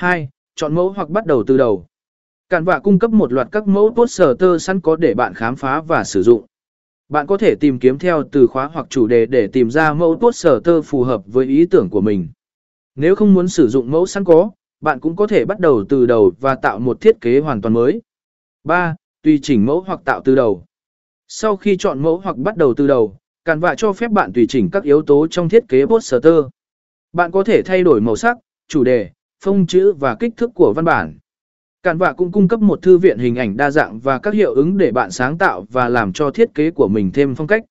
2. Chọn mẫu hoặc bắt đầu từ đầu. Cản vạ cung cấp một loạt các mẫu poster sẵn có để bạn khám phá và sử dụng. Bạn có thể tìm kiếm theo từ khóa hoặc chủ đề để tìm ra mẫu poster phù hợp với ý tưởng của mình. Nếu không muốn sử dụng mẫu sẵn có, bạn cũng có thể bắt đầu từ đầu và tạo một thiết kế hoàn toàn mới. 3. Tùy chỉnh mẫu hoặc tạo từ đầu. Sau khi chọn mẫu hoặc bắt đầu từ đầu, Canva cho phép bạn tùy chỉnh các yếu tố trong thiết kế poster. Bạn có thể thay đổi màu sắc, chủ đề, phông chữ và kích thước của văn bản. Canva cũng cung cấp một thư viện hình ảnh đa dạng và các hiệu ứng để bạn sáng tạo và làm cho thiết kế của mình thêm phong cách.